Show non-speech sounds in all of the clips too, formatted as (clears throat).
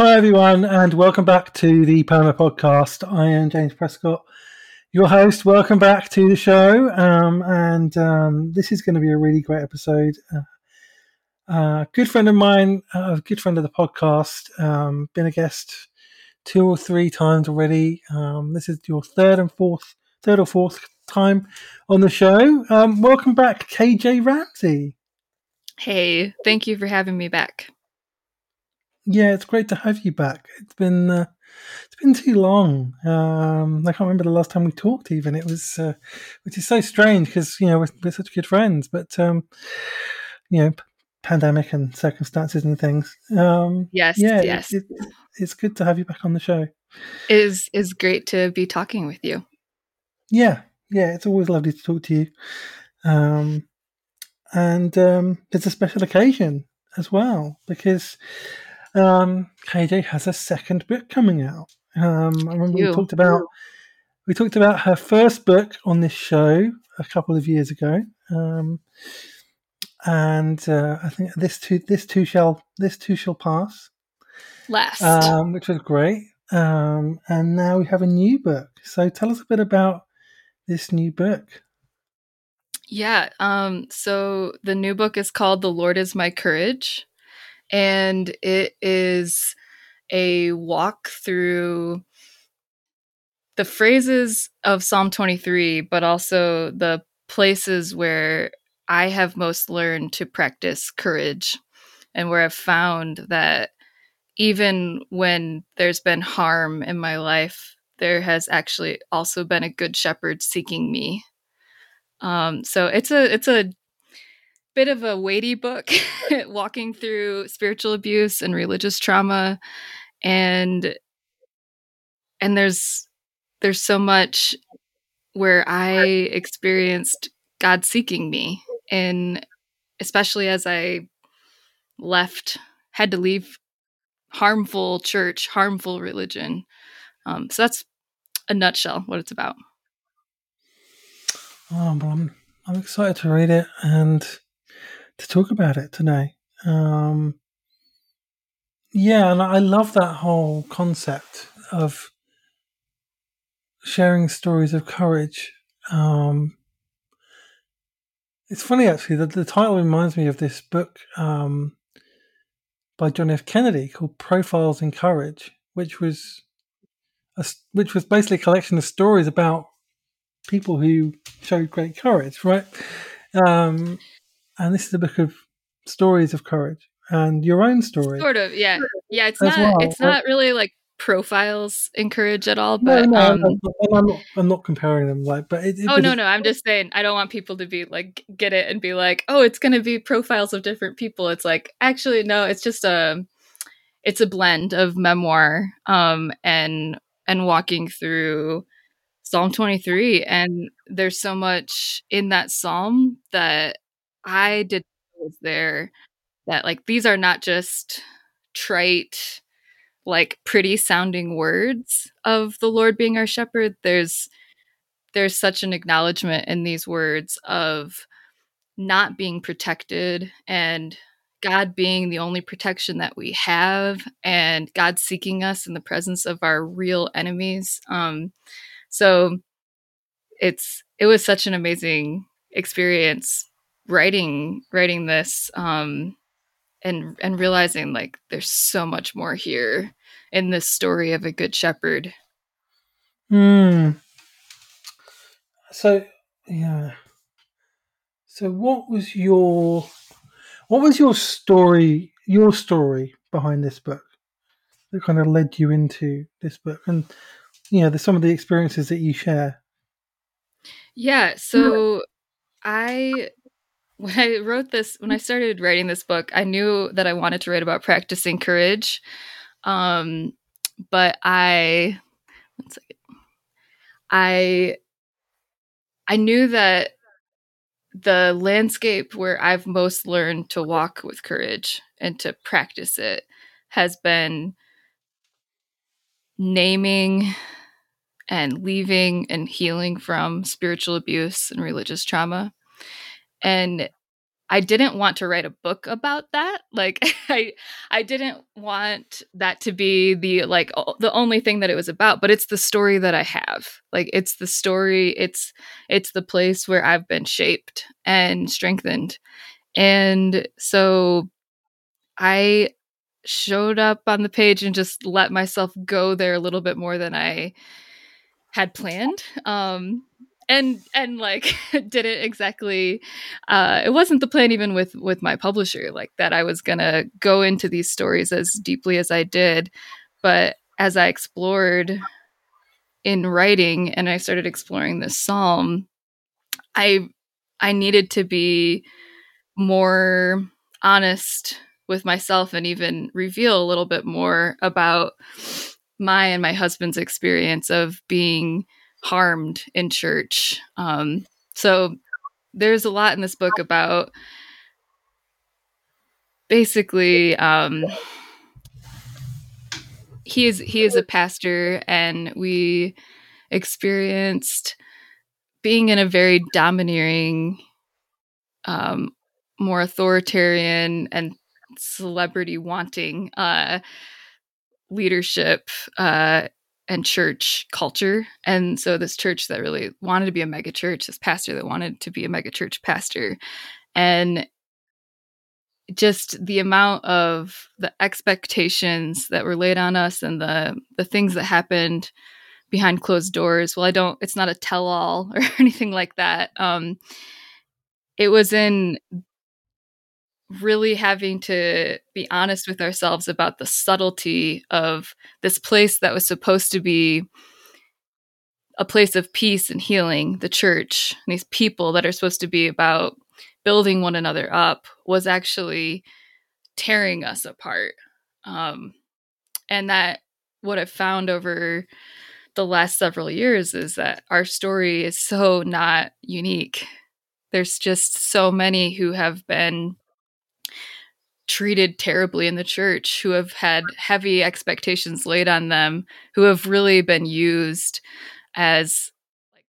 Hi, everyone, and welcome back to the Poema Podcast. I am James Prescott, your host. Welcome back to the show. Um, and um, this is going to be a really great episode. Uh, uh, good friend of mine, a uh, good friend of the podcast, um, been a guest two or three times already. Um, this is your third and fourth, third or fourth time on the show. Um, welcome back, KJ Ramsey. Hey, thank you for having me back. Yeah, it's great to have you back. It's been uh, it's been too long. Um, I can't remember the last time we talked. Even it was, uh, which is so strange because you know we're, we're, such good friends, but um, you know, pandemic and circumstances and things. Um, yes, yeah, yes. It, it, it's good to have you back on the show. It is is great to be talking with you. Yeah, yeah. It's always lovely to talk to you. Um, and um, it's a special occasion as well because um, KJ has a second book coming out. Um, I remember we talked about we talked about her first book on this show a couple of years ago, um, and uh, I think this too this too shall this too shall pass. Last, um, which was great, um, and now we have a new book. So tell us a bit about this new book. Yeah, um, so the new book is called "The Lord Is My Courage." And it is a walk through the phrases of Psalm 23, but also the places where I have most learned to practice courage and where I've found that even when there's been harm in my life, there has actually also been a good shepherd seeking me. Um, so it's a it's a bit of a weighty book, (laughs) walking through spiritual abuse and religious trauma, and and there's there's so much where I experienced God seeking me, and especially as I left, had to leave harmful church, harmful religion. Um, so that's a nutshell what it's about. Oh, well, I'm I'm excited to read it, and to talk about it today. Um, yeah, and I love that whole concept of sharing stories of courage. Um, it's funny actually that the title reminds me of this book um, by John F. Kennedy called "Profiles in Courage," which was a, which was basically a collection of stories about people who showed great courage, right? Um, and this is a book of stories of courage and your own story. Sort of, yeah, yeah. It's not. Well. It's not really like profiles in courage at all. But no, no, um, I'm, not, I'm not comparing them. Like, but it, it, oh no, no. I'm just saying I don't want people to be like get it and be like, oh, it's going to be profiles of different people. It's like actually no, it's just a it's a blend of memoir um and and walking through Psalm 23 and there's so much in that psalm that I did was there that like these are not just trite like pretty sounding words of the Lord being our shepherd. There's there's such an acknowledgement in these words of not being protected and God being the only protection that we have and God seeking us in the presence of our real enemies. Um so it's it was such an amazing experience writing writing this um and and realizing like there's so much more here in this story of a good shepherd. Hmm. So yeah. So what was your what was your story your story behind this book that kind of led you into this book? And you know the, some of the experiences that you share. Yeah so i when I wrote this, when I started writing this book, I knew that I wanted to write about practicing courage. Um, but I, one second, I, I knew that the landscape where I've most learned to walk with courage and to practice it has been naming and leaving and healing from spiritual abuse and religious trauma. And I didn't want to write a book about that. Like (laughs) I I didn't want that to be the like o- the only thing that it was about, but it's the story that I have. Like it's the story, it's it's the place where I've been shaped and strengthened. And so I showed up on the page and just let myself go there a little bit more than I had planned. Um and and like (laughs) didn't exactly uh it wasn't the plan even with with my publisher like that I was to go into these stories as deeply as I did. But as I explored in writing and I started exploring this psalm I I needed to be more honest with myself and even reveal a little bit more about my and my husband's experience of being harmed in church. Um, so there's a lot in this book about basically um, he is he is a pastor and we experienced being in a very domineering um, more authoritarian and celebrity wanting uh, leadership uh, and church culture. And so this church that really wanted to be a mega church, this pastor that wanted to be a mega church pastor. And just the amount of the expectations that were laid on us and the the things that happened behind closed doors. Well, I don't it's not a tell all (laughs) or anything like that. Um it was in really having to be honest with ourselves about the subtlety of this place that was supposed to be a place of peace and healing, the church, and these people that are supposed to be about building one another up, was actually tearing us apart. Um, and that what I've found over the last several years is that our story is so not unique. There's just so many who have been treated terribly in the church, who have had heavy expectations laid on them, who have really been used as like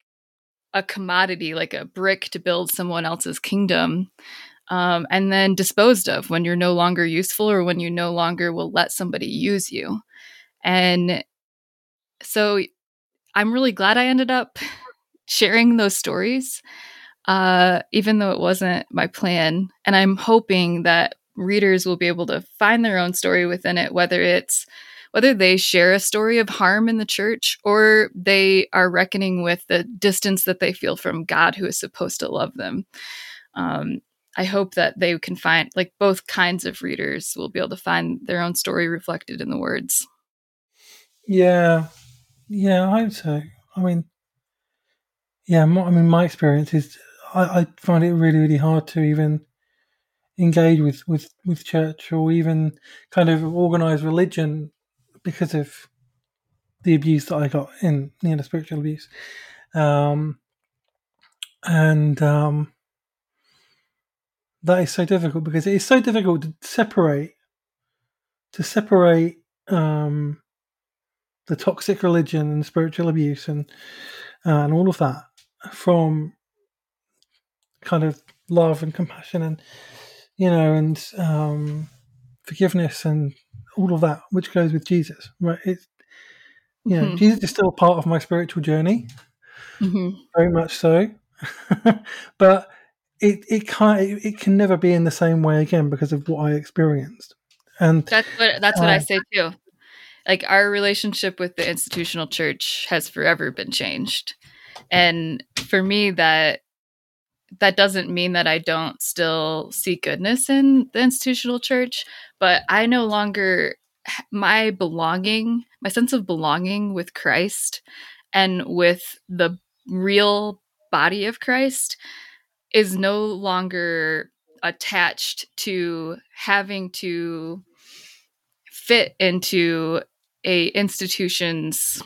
a commodity, like a brick to build someone else's kingdom, um, and then disposed of when you're no longer useful or when you no longer will let somebody use you. And so I'm really glad I ended up sharing those stories, uh, even though it wasn't my plan. And I'm hoping that readers will be able to find their own story within it, whether it's whether they share a story of harm in the church or they are reckoning with the distance that they feel from God, who is supposed to love them. Um, I hope that they can find, like, both kinds of readers will be able to find their own story reflected in the words. Yeah, yeah, I hope so. I mean, yeah, I mean, my experience is I, I find it really, really hard to even engage with, with, with church or even kind of organize religion because of the abuse that I got in you know spiritual abuse, um, and um, that is so difficult because it is so difficult to separate to separate um, the toxic religion and spiritual abuse and uh, and all of that from kind of love and compassion and you know and um, forgiveness and all of that which goes with Jesus right it's you know Mhm. Jesus is still part of my spiritual journey Mhm. very much so (laughs) but it it can't it, can never be in the same way again because of what I experienced and That's what that's what I Uh, say too. Like our relationship with the institutional church has forever been changed. And for me that that doesn't mean that I don't still see goodness in the institutional church, but I no longer my belonging, my sense of belonging with Christ and with the real body of Christ is no longer attached to having to fit into a institution's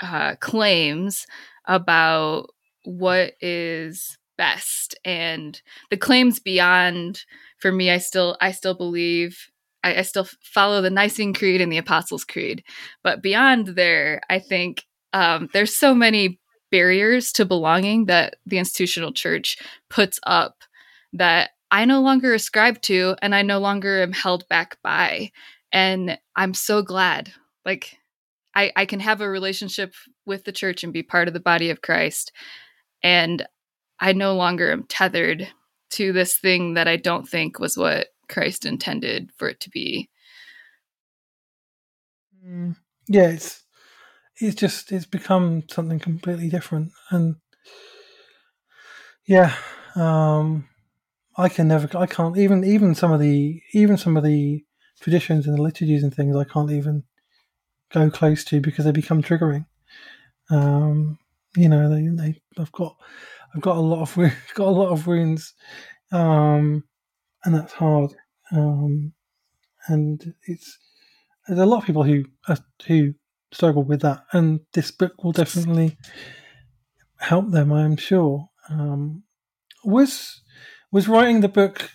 uh, claims about what is best and the claims beyond for me i still i still believe I, I still follow the nicene creed and the apostles creed but beyond there i think um, there's so many barriers to belonging that the institutional church puts up that I no longer ascribe to and I no longer am held back by. And I'm so glad. Like, I, I can have a relationship with the church and be part of the body of Christ. And I no longer am tethered to this thing that I don't think was what Christ intended for it to be. Mm, yeah, it's it's just it's become something completely different, and yeah, um, I can never, I can't even even some of the even some of the traditions and the liturgies and things I can't even go close to because they become triggering. Um, you know, they, they I've got I've got a lot of (laughs) got a lot of wounds, um, and that's hard. Um, and it's there's a lot of people who who struggle with that, and this book will definitely help them. I am sure. Um, was was writing the book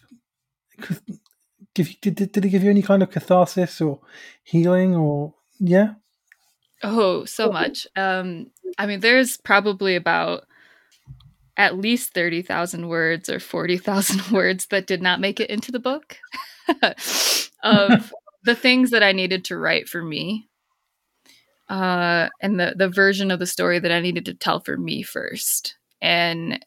give did, did did it give you any kind of catharsis or healing or yeah oh so much um i mean there's probably about at least 30,000 words or 40,000 (laughs) words that did not make it into the book (laughs) of (laughs) the things that I needed to write for me. Uh, and the, the version of the story that I needed to tell for me first. And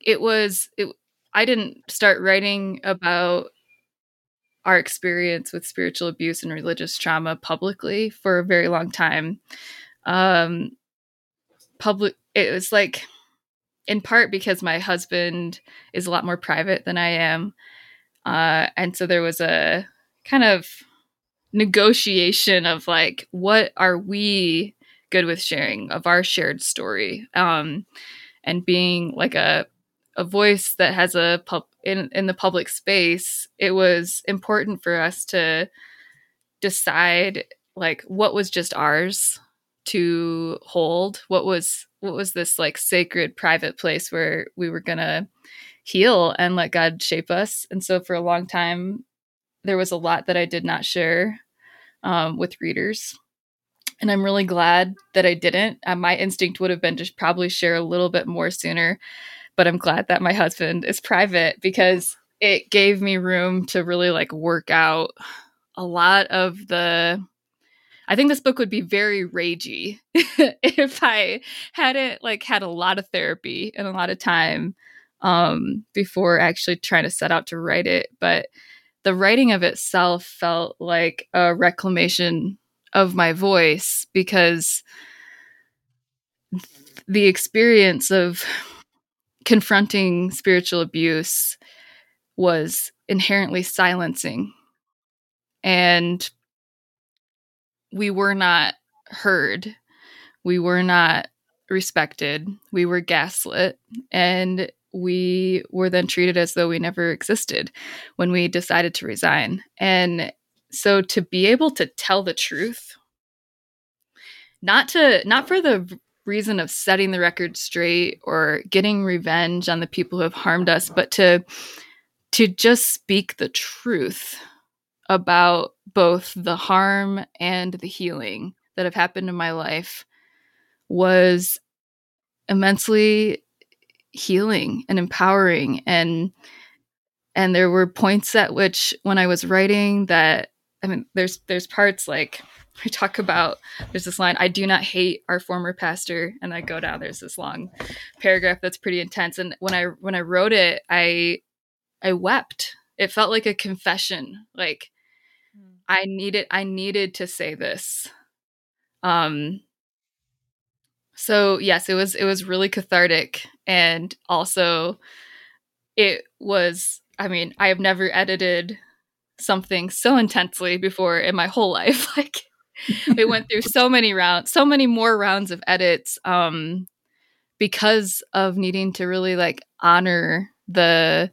it was, it, I didn't start writing about our experience with spiritual abuse and religious trauma publicly for a very long time. Um, public it was like in part because my husband is a lot more private than I am. Uh, and so there was a kind of negotiation of like, what are we good with sharing of our shared story? Um, and being like a, a voice that has a pub in, in the public space, it was important for us to decide like what was just ours to hold what was what was this like sacred private place where we were gonna heal and let god shape us? And so for a long time there was a lot that i did not share um, with readers. And i'm really glad that i didn't. Uh, my instinct would have been to probably share a little bit more sooner but i'm glad that my husband is private because it gave me room to really like work out a lot of the I think this book would be very ragey (laughs) if I hadn't like had a lot of therapy and a lot of time um, before actually trying to set out to write it. But the writing of itself felt like a reclamation of my voice because the experience of confronting spiritual abuse was inherently silencing. And we were not heard. We were not respected. We were gaslit. And we were then treated as though we never existed when we decided to resign. And so to be able to tell the truth, not to not for the reason of setting the record straight or getting revenge on the people who have harmed us, but to to just speak the truth about both the harm and the healing that have happened in my life was immensely healing and empowering. And and there were points at which when i was writing that i mean there's there's parts like (laughs) we talk about there's this line i do not hate our former pastor and i go down there's this long paragraph that's pretty intense. And when i when i wrote it i i wept. It felt like a confession like I needed I needed to say this. Um so yes, it was it was really cathartic and also it was I mean, I have never edited something so intensely before in my whole (laughs) life. Like we went through so many rounds, so many more rounds of edits um because of needing to really like honor the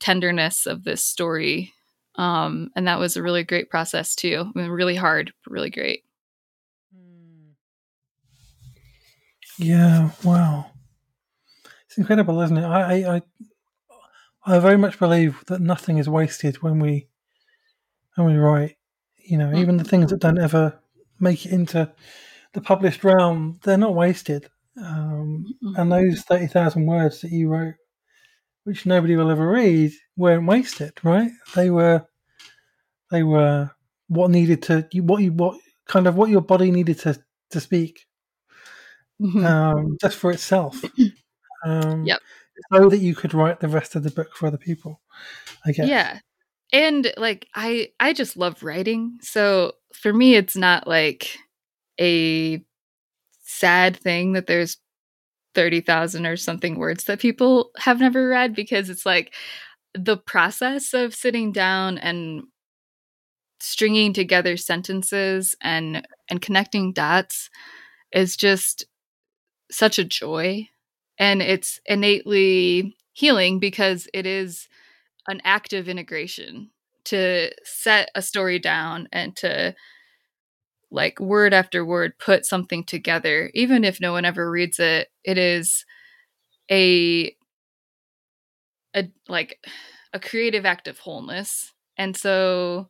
tenderness of this story um, and that was a really great process too. I mean, really hard, but really great. Hmm. Yeah, wow, it's incredible, isn't it? I, I, I very much believe that nothing is wasted when we, when we write. You know, mm-hmm. even the things that don't ever make it into the published realm, they're not wasted. Um, mm-hmm. And those thirty thousand words that you wrote which nobody will ever read, weren't wasted, right? They were, they were what needed to what you what kind of what your body needed to to speak, mm-hmm. um, just for itself. (clears throat) Um, yep. So that you could write the rest of the book for other people. I guess. Yeah, and like I I just love writing, so for me it's not like a sad thing that there's 30,000 or something words that people have never read because it's like the process of sitting down and stringing together sentences and and connecting dots is just such a joy. And it's innately healing because it is an active integration to set a story down and to like word after word put something together. Even if no one ever reads it it is a a like a creative act of wholeness. And so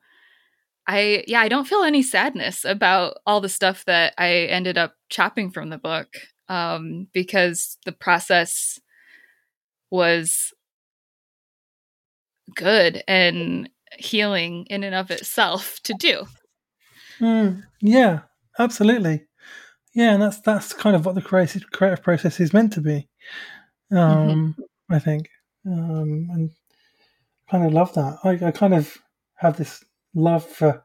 i yeah i don't feel any sadness about all the stuff that i ended up chopping from the book um because the process was good and healing in and of itself to do Mm, yeah, absolutely. Yeah, and that's that's kind of what the creative creative process is meant to be. Mm-hmm. Um, mm-hmm. I think, um, and kind of love that. I, I kind of have this love for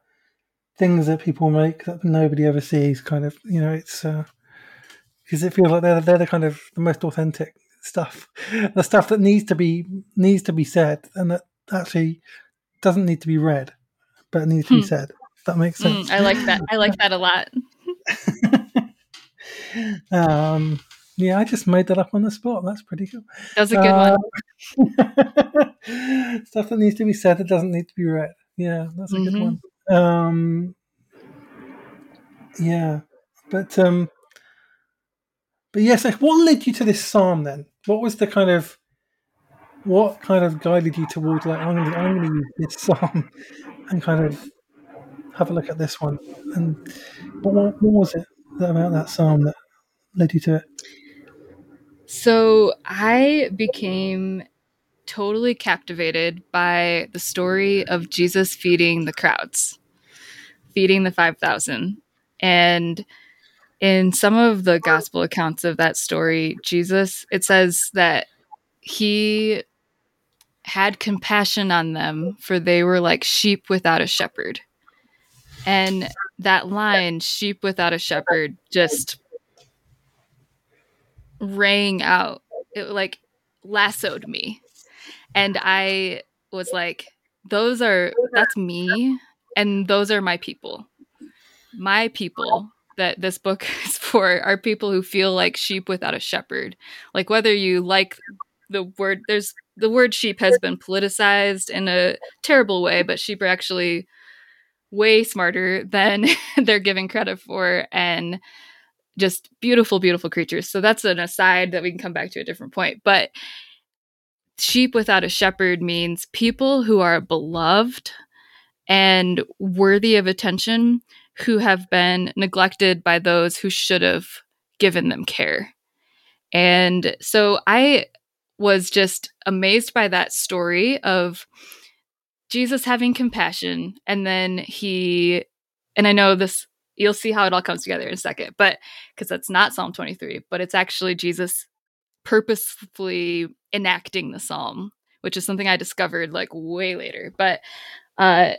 things that people make that nobody ever sees. Kind of, you know, it's because uh, it feels like they're they're the kind of the most authentic stuff, (laughs) the stuff that needs to be needs to be said, and that actually doesn't need to be read, but needs to be hmm. said that makes sense. Mm, I like that. I like that a lot. (laughs) um, yeah, I just made that up on the spot. That's pretty cool. That's a good uh, one. (laughs) stuff that needs to be said that doesn't need to be read. Yeah, that's a mm-hmm. good one. Um, yeah, but um, but yes, what led you to this psalm then? What was the kind of what kind of guided you towards like I'm going to I'm going to use this psalm (laughs) and kind of have a look at this one. And what, what was it about that psalm that led you to it? So I became totally captivated by the story of Jesus feeding the crowds, feeding the 5,000. And in some of the gospel accounts of that story, Jesus, it says that he had compassion on them, for they were like sheep without a shepherd. And that line, sheep without a shepherd, just rang out. It like lassoed me. And I was like, those are, that's me. And those are my people. My people that this book (laughs) is for are people who feel like sheep without a shepherd. Like whether you like the word, there's the word sheep has been politicized in a terrible way, but sheep are actually way smarter than (laughs) they're giving credit for and just beautiful beautiful creatures. So that's an aside that we can come back to a different point. But sheep without a shepherd means people who are beloved and worthy of attention who have been neglected by those who should have given them care. And so i was just amazed by that story of Jesus having compassion, and then he, and I know this, you'll see how it all comes together in a second, but because that's not Psalm 23, but it's actually Jesus purposefully enacting the psalm, which is something I discovered like way later. But uh,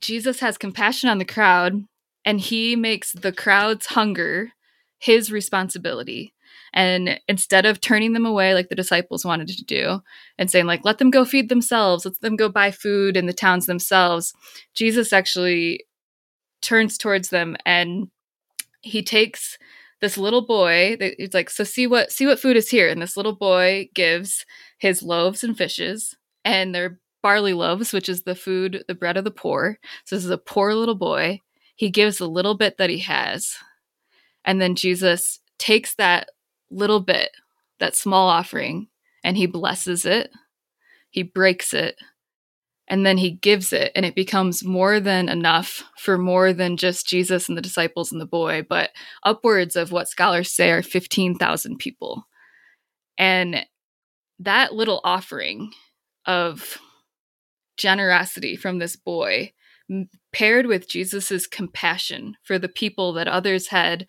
Jesus has compassion on the crowd, and he makes the crowd's hunger his responsibility and instead of turning them away like the disciples wanted to do and saying like let them go feed themselves. Let them go buy food in the towns themselves jesus actually turns towards them and he takes this little boy it's like so see what see what food is here. And this little boy gives his loaves and fishes and they're barley loaves which is the food the bread of the poor. So this is a poor little boy. He gives the little bit that he has. And then jesus takes that little bit, that small offering, and he blesses it, he breaks it, and then he gives it, and it becomes more than enough for more than just Jesus and the disciples and the boy, but upwards of what scholars say are 15,000 people. And that little offering of generosity from this boy paired with Jesus's compassion for the people that others had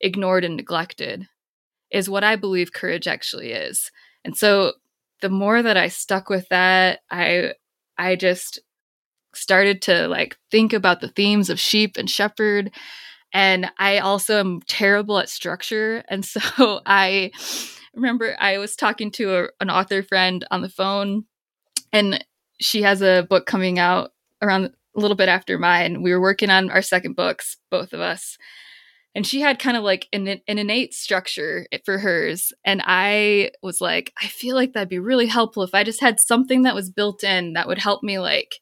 ignored and neglected is what I believe courage actually is. And so the more that I stuck with that, I I just started to like think about the themes of sheep and shepherd and I also am terrible at structure and (laughs) so I remember I was talking to a, an author friend on the phone and she has a book coming out around a little bit after mine. We were working on our second books, both of us and she had kind of like an, an innate structure for hers. And i was like i feel like that'd be really helpful if i just had something that was built in that would help me like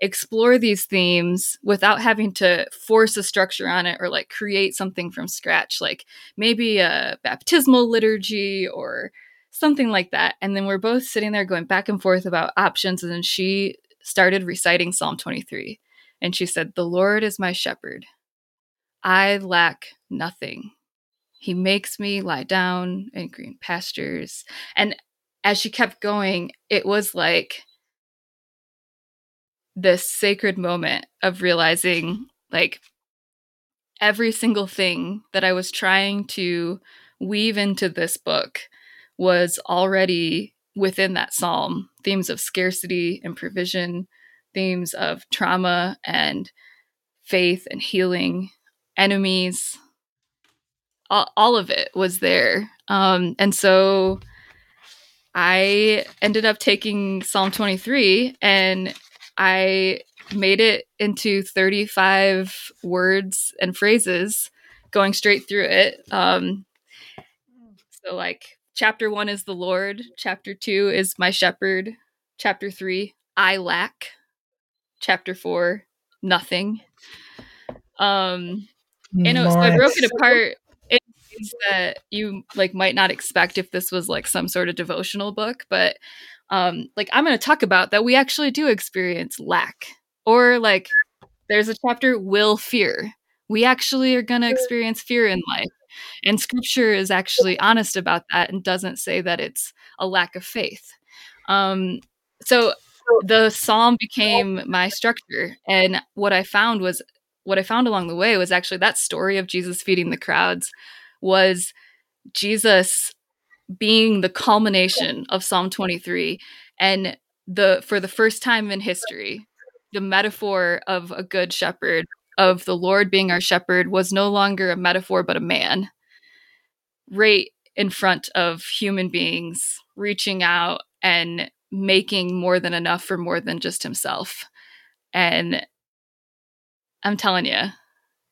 explore these themes without having to force a structure on it or like create something from scratch like maybe a baptismal liturgy or something like that. And then we're both sitting there going back and forth about options and then she started reciting psalm 23 and she said the lord is my shepherd I lack nothing. He makes me lie down in green pastures. And as she kept going, it was like this sacred moment of realizing like every single thing that I was trying to weave into this book was already within that psalm themes of scarcity and provision, themes of trauma and faith and healing enemies. All, all of it was there. Um, and so i ended up taking psalm 23 and i made it into 35 words and phrases going straight through it. Um, so like chapter one is the lord chapter two is my shepherd chapter three i lack chapter four nothing. Um you know, so I broke it apart in ways that you like might not expect if this was like some sort of devotional book, but um like I'm going to talk about that we actually do experience lack or like there's a chapter will fear. We actually are going to experience fear in life. And scripture is actually honest about that and doesn't say that it's a lack of faith. Um so the psalm became my structure and what I found was what I found along the way was actually that story of Jesus feeding the crowds was Jesus being the culmination of Psalm 23 and the for the first time in history the metaphor of a good shepherd of the Lord being our shepherd was no longer a metaphor but a man right in front of human beings reaching out and making more than enough for more than just himself. And I'm telling you,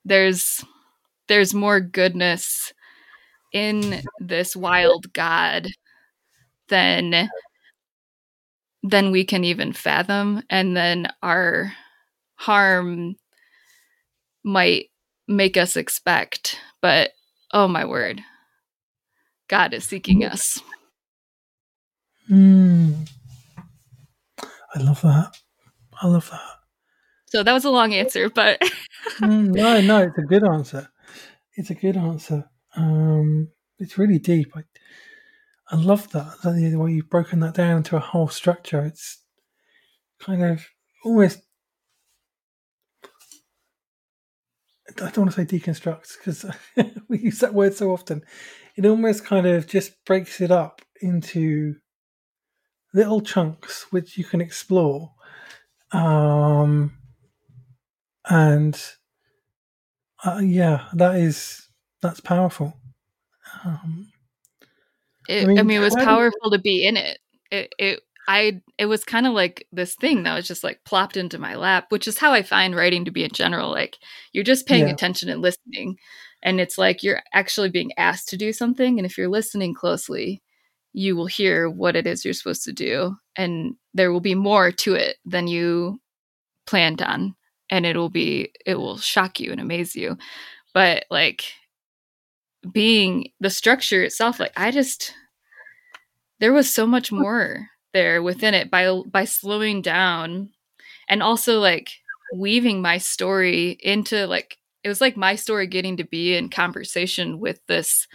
there's there's more goodness in this wild God than than we can even fathom, and then our harm might make us expect. But oh my word, God is seeking us. Mm. I love that. I love that. So that was a long answer, but mm, no, (laughs) no, it's a good answer. It's a good answer. Um, it's really deep. I, I love that, the way you've broken that down into a whole structure. It's kind of almost. I don't want to say deconstructs because (laughs) we use that word so often. It almost kind of just breaks it up into little chunks which you can explore. Um, and uh, yeah, that is that's powerful. Um, it, I, mean, I mean, it was powerful to be in it. It, it, I, it was kind of like this thing that was just like plopped into my lap, which is how I find writing to be in general. Like you're just paying yeah. attention and listening, and it's like you're actually being asked to do something, and if you're listening closely, you will hear what it is you're supposed to do, and there will be more to it than you planned on and it'll be it will shock you and amaze you but like being the structure itself like i just there was so much more there within it by by slowing down and also like weaving my story into like it was like my story getting to be in conversation with this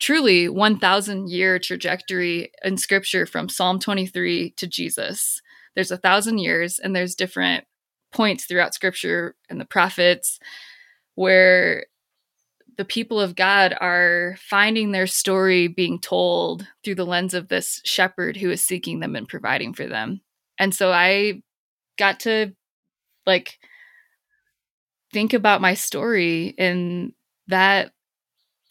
truly 1000 year trajectory in scripture from Psalm 23 to Jesus. There's a thousand years, and there's different points throughout scripture and the prophets where the people of God are finding their story being told through the lens of this shepherd who is seeking them and providing for them. And so I got to like think about my story in that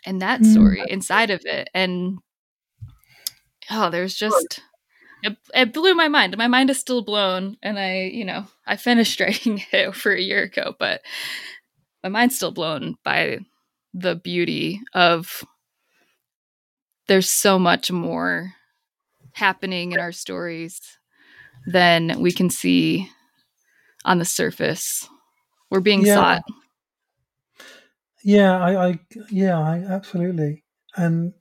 and that mm. story inside of it and oh there's just it, it, blew my mind my mind is still blown and i you know i finished (laughs) writing it over a year ago but my mind's still blown by the beauty of there's so much more happening in our stories than we can see on the surface we're being yeah. sought yeah, I, I yeah, I absolutely. And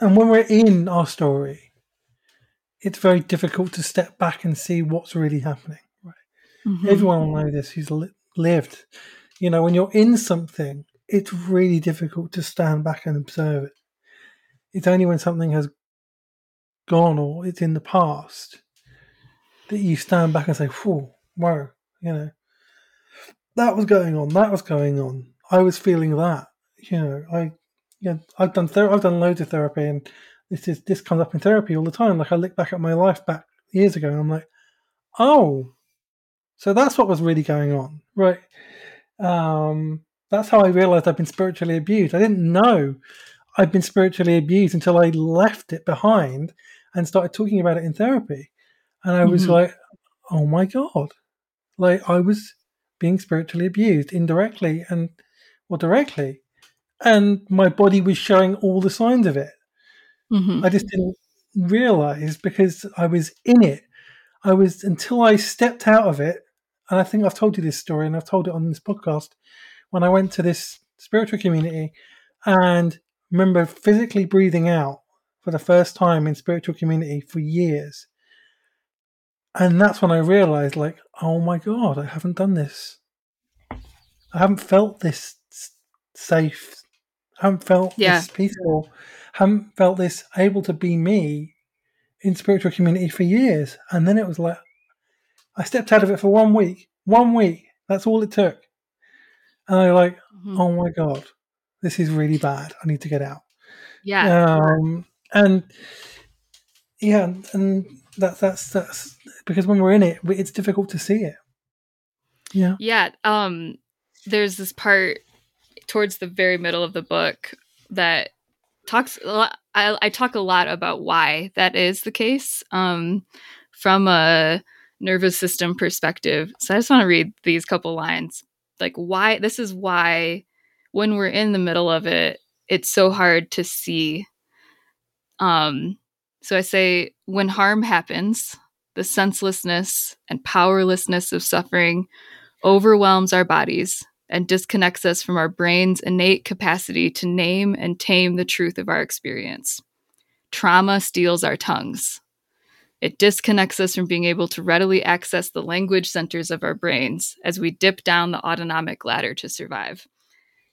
and when we're in our story, it's very difficult to step back and see what's really happening. Right? Mm-hmm. Everyone will know this who's li- lived. You know, when you're in something, it's really difficult to stand back and observe it. It's only when something has gone or it's in the past that you stand back and say, "Whoa, wow," you know that was going on, that was going on. I was feeling that. You know, I yeah, I've done ther- I've done loads of therapy, and this is this comes up in therapy all the time. Like I look back at my life back years ago, and I'm like, oh, so that's what was really going on, right? Um, that's how I realized I've been spiritually abused. I didn't know I'd been spiritually abused until I left it behind and started talking about it in therapy, and I was mm-hmm. like, oh my god, like I was being spiritually abused indirectly and or directly. And my body was showing all the signs of it. Mm-hmm. I just didn't realize because I was in it. I was until I stepped out of it. And I think I've told you this story and I've told it on this podcast when I went to this spiritual community and remember physically breathing out for the first time in spiritual community for years and that's when I realized, like, oh my god, I haven't done this. I haven't felt this safe. I haven't felt yeah. this peaceful. Haven't felt this able to be me in spiritual community for years. And then it was like, I stepped out of it for one week. One week. That's all it took. And I like, mm-hmm. oh my god, this is really bad. I need to get out. Yeah. Um, and yeah, and that's that's that's because when we're in it, it's difficult to see it. Yeah. Yeah. Um, there's this part towards the very middle of the book that talks I, I talk a lot about why that is the case um, from a nervous system perspective. So I just want to read these couple lines. Like why this is why when we're in the middle of it, it's so hard to see. Um, so I say when harm happens, the senselessness and powerlessness of suffering overwhelms our bodies and disconnects us from our brain's innate capacity to name and tame the truth of our experience. Trauma steals our tongues. It disconnects us from being able to readily access the language centers of our brains as we dip down the autonomic ladder to survive.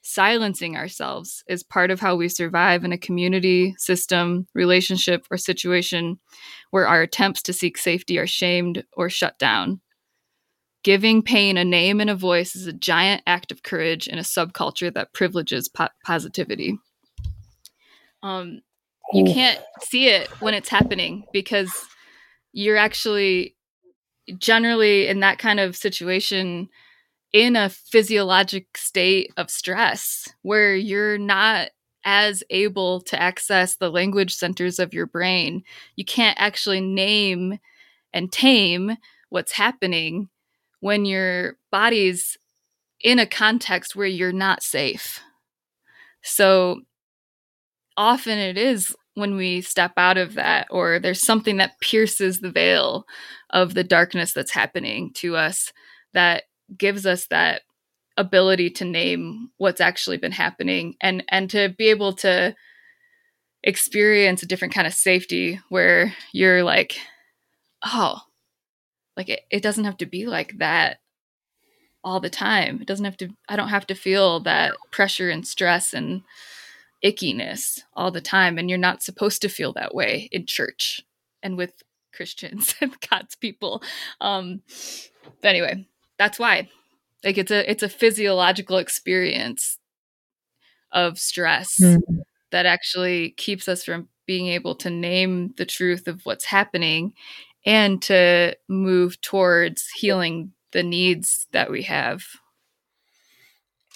Silencing ourselves is part of how we survive in a community, system, relationship, or situation where our attempts to seek safety are shamed or shut down. Giving pain a name and a voice is a giant act of courage in a subculture that privileges po- positivity. Um, you can't see it when it's happening because you're actually generally in that kind of situation in a physiologic state of stress where you're not as able to access the language centers of your brain. You can't actually name and tame what's happening when your body's in a context where you're not safe. So often it is when we step out of that, or there's something that pierces the veil of the darkness that's happening to us that gives us that ability to name what's actually been happening and and to be able to experience a different kind of safety where you're like oh like it, it doesn't have to be like that all the time. It doesn't have to i don't have to feel that pressure and stress and ickiness all the time. And you're not supposed to feel that way in church and with christians (laughs) and god's people. Um but anyway that's why. Like it's a it's a physiological experience of stress mm. that actually keeps us from being able to name the truth of what's happening and to move towards healing the needs that we have.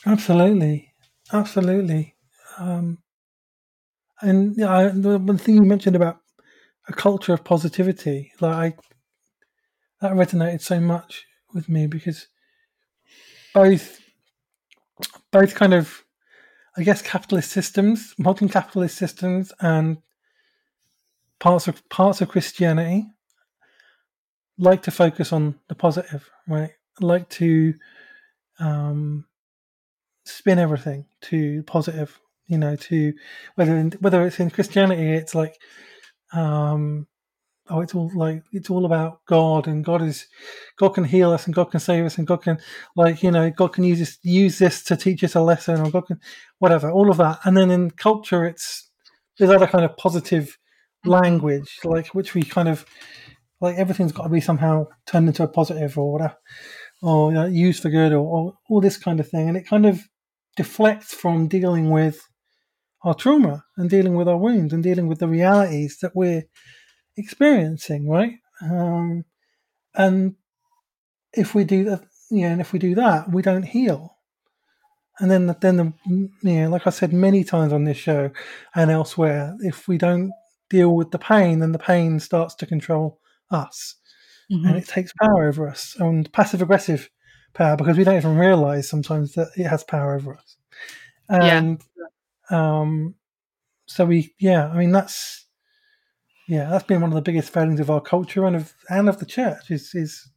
Absolutely. Absolutely. Um, and yeah, the one thing you mentioned about a culture of positivity, like I, that resonated so much with me because both, both kind of, I guess, capitalist systems, modern capitalist systems, and parts of parts of Christianity like to focus on the positive, right? Like to um, spin everything to positive you know, to whether in, whether it's in Christianity, it's like, um, oh, it's all like it's all about God, and God is God can heal us, and God can save us, and God can like you know God can use this use this to teach us a lesson, or God can whatever, all of that. And then in culture, it's there's other kind of positive language, like which we kind of like everything's got to be somehow turned into a positive or whatever, or you know, used for good, or, or all this kind of thing, and it kind of deflects from dealing with our trauma and dealing with our wounds and dealing with the realities that we're experiencing, right? Um, and if we do that, and if we do that, we don't heal. And then, then the, know, like I said many times on this show and elsewhere, if we don't deal with the pain, then the pain starts to control us, mm-hmm. and it takes power over us and passive aggressive power because we don't even realize sometimes that it has power over us. And yeah. Um, so we, yeah, I mean that's, yeah, that's been one of the biggest failings of our culture and of and of the church is is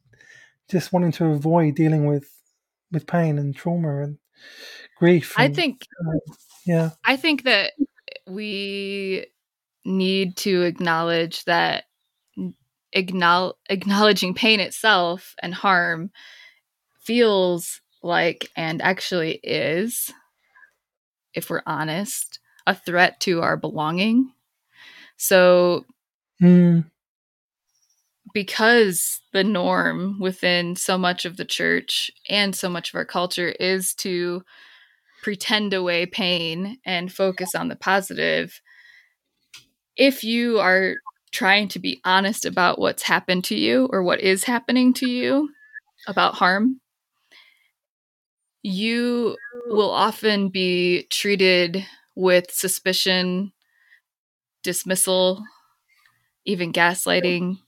just wanting to avoid dealing with with pain and trauma and grief. And, I think, uh, yeah, I think that we need to acknowledge that acknowledging pain itself and harm feels like and actually is if we're honest, a threat to our belonging. So, mm. because the norm within so much of the church and so much of our culture is to pretend away pain and focus on the positive, if you are trying to be honest about what's happened to you or what is happening to you about harm, you will often be treated with suspicion, dismissal, even gaslighting.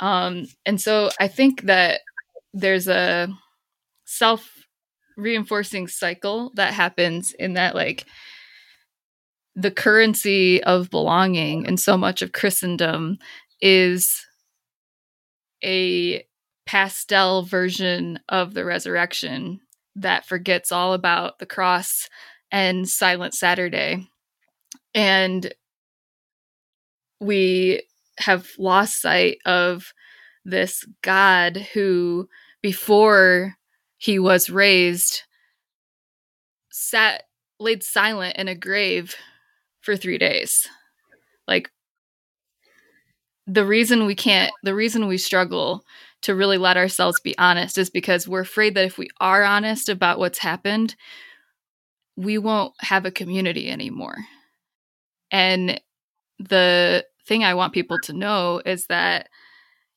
Um, and so I think that there's a self reinforcing cycle that happens in that, like, the currency of belonging and so much of Christendom is a pastel version of the resurrection that forgets all about the cross and Silent Saturday. And we have lost sight of this God who, before he was raised, sat, laid silent in a grave for three days. Like, the reason we can't, the reason we struggle to really let ourselves be honest is because we're afraid that if we are honest about what's happened, we won't have a community anymore. And the thing I want people to know is that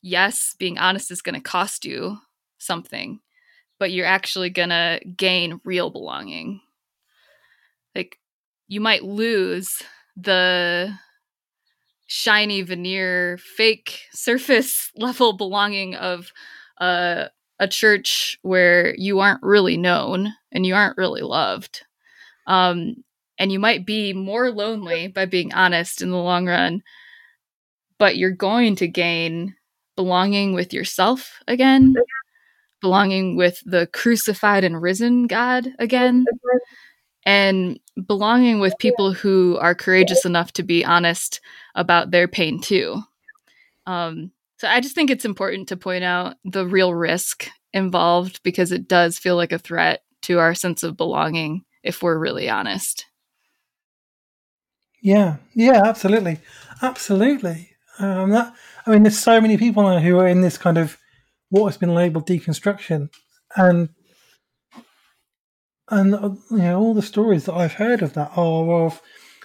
yes, being honest is going to cost you something, but you're actually going to gain real belonging. Like you might lose the shiny veneer, fake (laughs) surface level belonging of uh, a church where you aren't really known and you aren't really loved. Um, and you might be more lonely by being honest in the long run, but you're going to gain belonging with yourself again, belonging with the crucified and risen God again, and belonging with people who are courageous enough to be honest about their pain too. Um, so I just think it's important to point out the real risk involved because it does feel like a threat to our sense of belonging if we're really honest. Yeah, yeah, absolutely, absolutely. Um, that I mean, there's so many people now who are in this kind of what has been labelled deconstruction, and and uh, you know all the stories that I've heard of that are of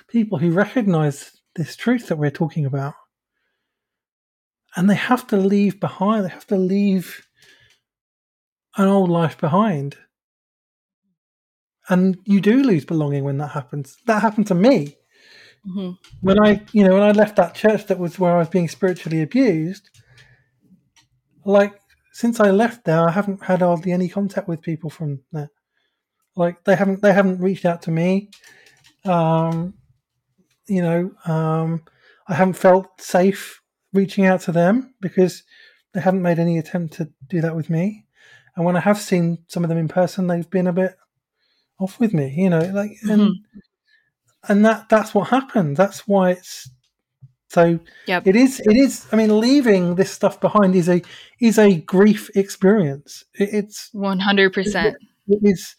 people who recognise this truth that we're talking about, and they have to leave behind. They have to leave an old life behind, and you do lose belonging when that happens. That happened to me Mm-hmm. when I, you know, when I left that church that was where I was being spiritually abused, like since I left there, I haven't had hardly any contact with people from there. Like they haven't, they haven't reached out to me. Um, you know, um, I haven't felt safe reaching out to them because they haven't made any attempt to do that with me. And when I have seen some of them in person, they've been a bit off with me. You know, like and Mhm. and that that's what happened. That's why it's so. Yep. It is. It is. I mean, leaving this stuff behind is a is a grief experience. It, it's One hundred percent. it is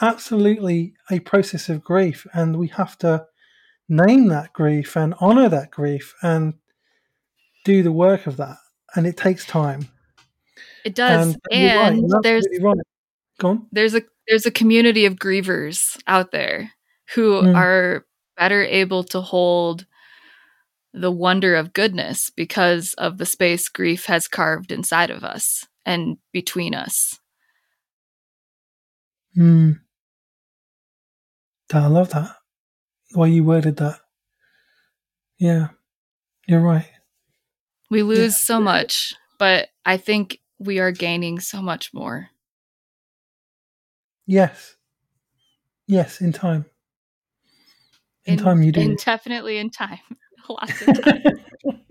absolutely a process of grief, and we have to name that grief and honor that grief and do the work of that. And it takes time. It does. And you're right, there's right. There's a there's a community of grievers out there who Mm. are better able to hold the wonder of goodness because of the space grief has carved inside of us and between us. I love that. The way you worded that. Yeah, you're right. We lose so much, but I think we are gaining so much more. Yes. Yes, in time. In, time, you do. Definitely in time. (laughs) Lots of time. (laughs)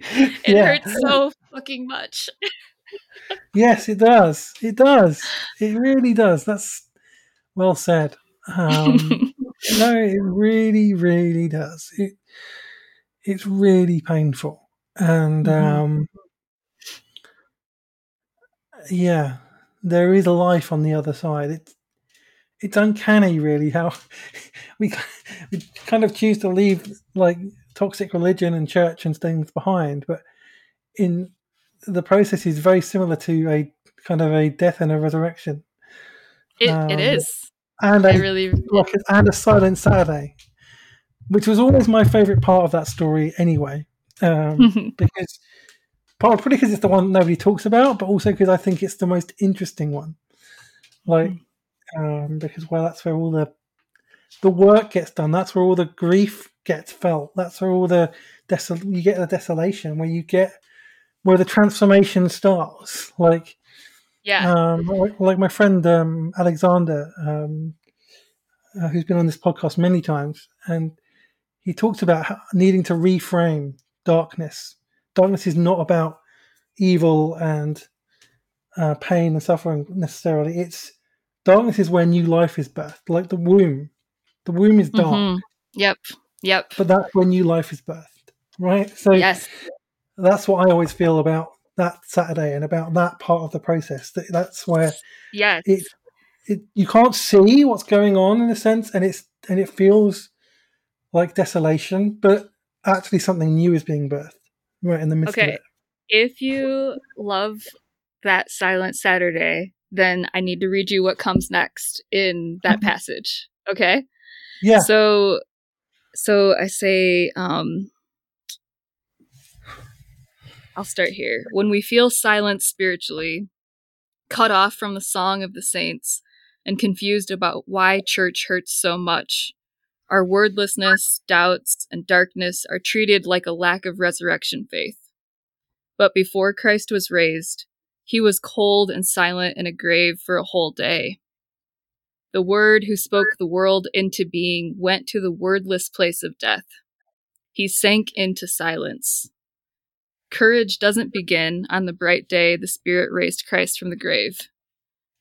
It Yeah. hurts so fucking much. (laughs) Yes, it does. It does. It really does. That's well said. Um, no, it really, really does. It it's really painful, and Mhm. um, yeah, there is a life on the other side. It's it's uncanny, really, how (laughs) we we kind of choose to leave like toxic religion and church and things behind, but in the process is very similar to a kind of a death and a resurrection, It, Um, it is. And I a really like and a silent Saturday, which was always my favorite part of that story anyway. Um, (laughs) (laughs) because partly because it's the one nobody talks about, but also because I think it's the most interesting one. Like, um, because well, that's where all the the work gets done. That's where all the grief gets felt. That's where all the desol- you get the desolation, where you get where the transformation starts. Like, yeah. um, like, like my friend um, Alexander, um, uh, who's been on this podcast many times, and he talks about how, needing to reframe darkness. Darkness is not about evil and uh, pain and suffering necessarily. It's darkness is where new life is birthed, like the womb. The womb is dark, Mhm. Yep. Yep. but that's where new life is birthed, right? So yes. that's what I always feel about that Saturday and about that part of the process. That that's where Yes. it, it you can't see what's going on in a sense, and it's and it feels like desolation, but actually something new is being birthed right in the midst of Okay. it. if you love that silent Saturday, then I need to read you what comes next in that Mhm. passage. Okay? Yeah, So so I say um I'll start here. When we feel silent spiritually, cut off from the song of the saints, and confused about why church hurts so much, our wordlessness, doubts, and darkness are treated like a lack of resurrection faith. But before Christ was raised, he was cold and silent in a grave for a whole day. The Word who spoke the world into being went to the wordless place of death. He sank into silence. Courage doesn't begin on the bright day the Spirit raised Christ from the grave.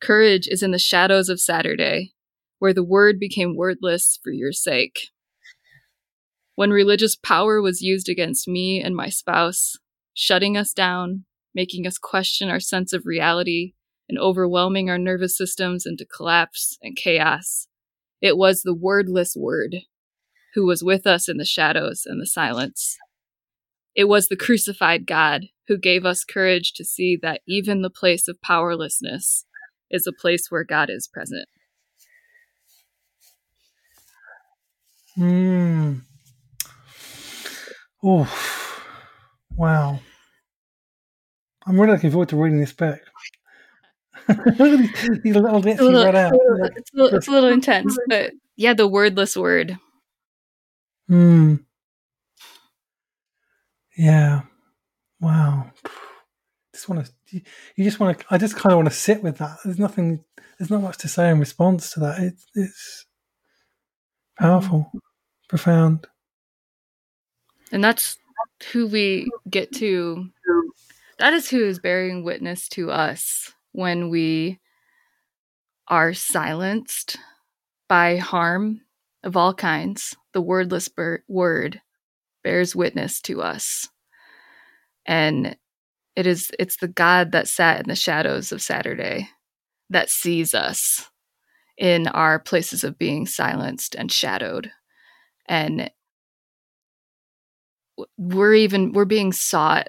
Courage is in the shadows of Saturday, where the Word became wordless for your sake. When religious power was used against me and my spouse, shutting us down, making us question our sense of reality, and overwhelming our nervous systems into collapse and chaos, it was the wordless word. who was with us in the shadows and the silence. It was the crucified God who gave us courage to see that even the place of powerlessness is a place where God is present. Hmm. Oh, wow. I'm really looking forward to reading this book. (laughs) These little bits It's a you little, read out. it's a little, it's a little (laughs) intense, but yeah, the wordless word. Hmm. Yeah. Wow. Just want to. You just want to. I just kind of want to sit with that. There's nothing. There's not much to say in response to that. It's it's powerful, mm-hmm. profound. And that's who we get to. That is who is bearing witness to us when we are silenced by harm of all kinds. The wordless word bears witness to us. And it is it's the God that sat in the shadows of Saturday that sees us in our places of being silenced and shadowed. And we're even we're being sought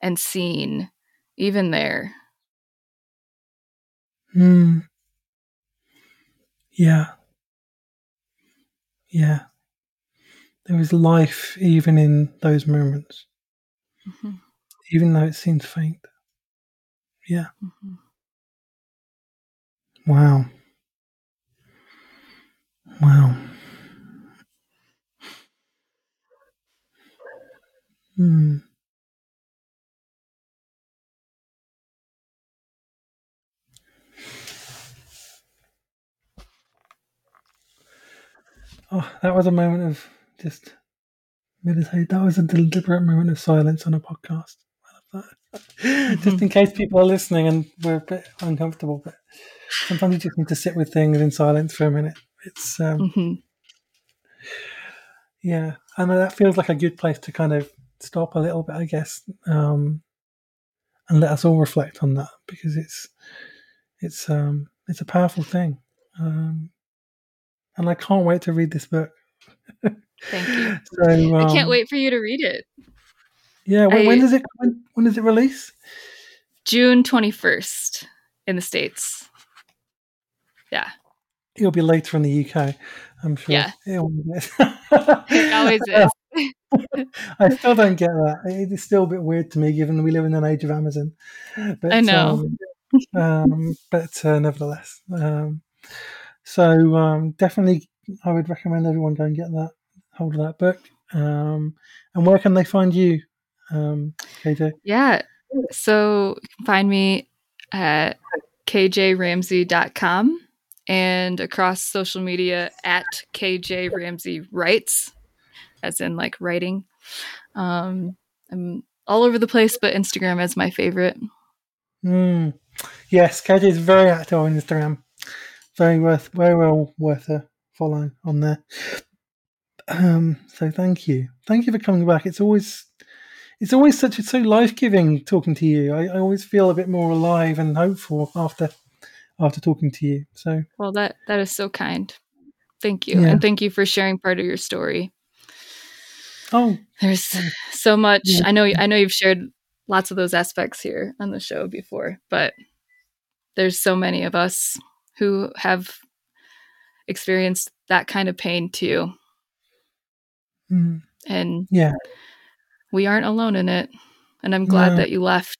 and seen even there. Hmm. Yeah. Yeah. There is life even in those moments, Mhm, even though it seems faint. Yeah. mhm. Wow. Wow. Hmm. Oh, that was a moment of just meditate. That was a deliberate moment of silence on a podcast. I love that. (laughs) just in case people are listening and we're a bit uncomfortable, but sometimes you just need to sit with things in silence for a minute. It's um, Mhm. yeah, and that feels like a good place to kind of stop a little bit, I guess, um, and let us all reflect on that because it's it's um, it's a powerful thing, um, and I can't wait to read this book. (laughs) Thank you. So um, I can't wait for you to read it. Yeah, when, when does it when, when does it release? June 21st in the States. Yeah, It'll be later in the UK, I'm sure. Yeah. (laughs) Be- always is. (laughs) I still don't get that. It is still a bit weird to me, given we live in an age of Amazon. But, I know. Um, um, but uh, nevertheless, um, so um, definitely, I would recommend everyone go and get that hold of that book. Um, and where can they find you, um, KJ? Yeah. So you can find me at kjramsey.com and across social media at KJ Ramsey Writes, as in like writing. Um, I'm all over the place, but Instagram is my favorite. Mm. Yes, KJ is very active on Instagram. Very worth, very well worth a follow on there. Um, so thank you, thank you for coming back. It's always, it's always such it's so life giving talking to you. I, I always feel a bit more alive and hopeful after after talking to you. So Well, that that is so kind. Thank you, Yeah. and thank you for sharing part of your story. oh There's so much. Yeah. I know. I know you've shared lots of those aspects here on the show before, but there's so many of us who have experienced that kind of pain too, mm, and yeah, we aren't alone in it. And I'm glad No. that you left.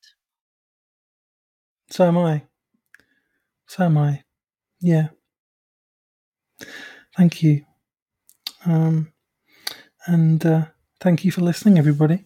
so am I. So am I. Yeah. Thank you. Um, and uh, thank you for listening, everybody.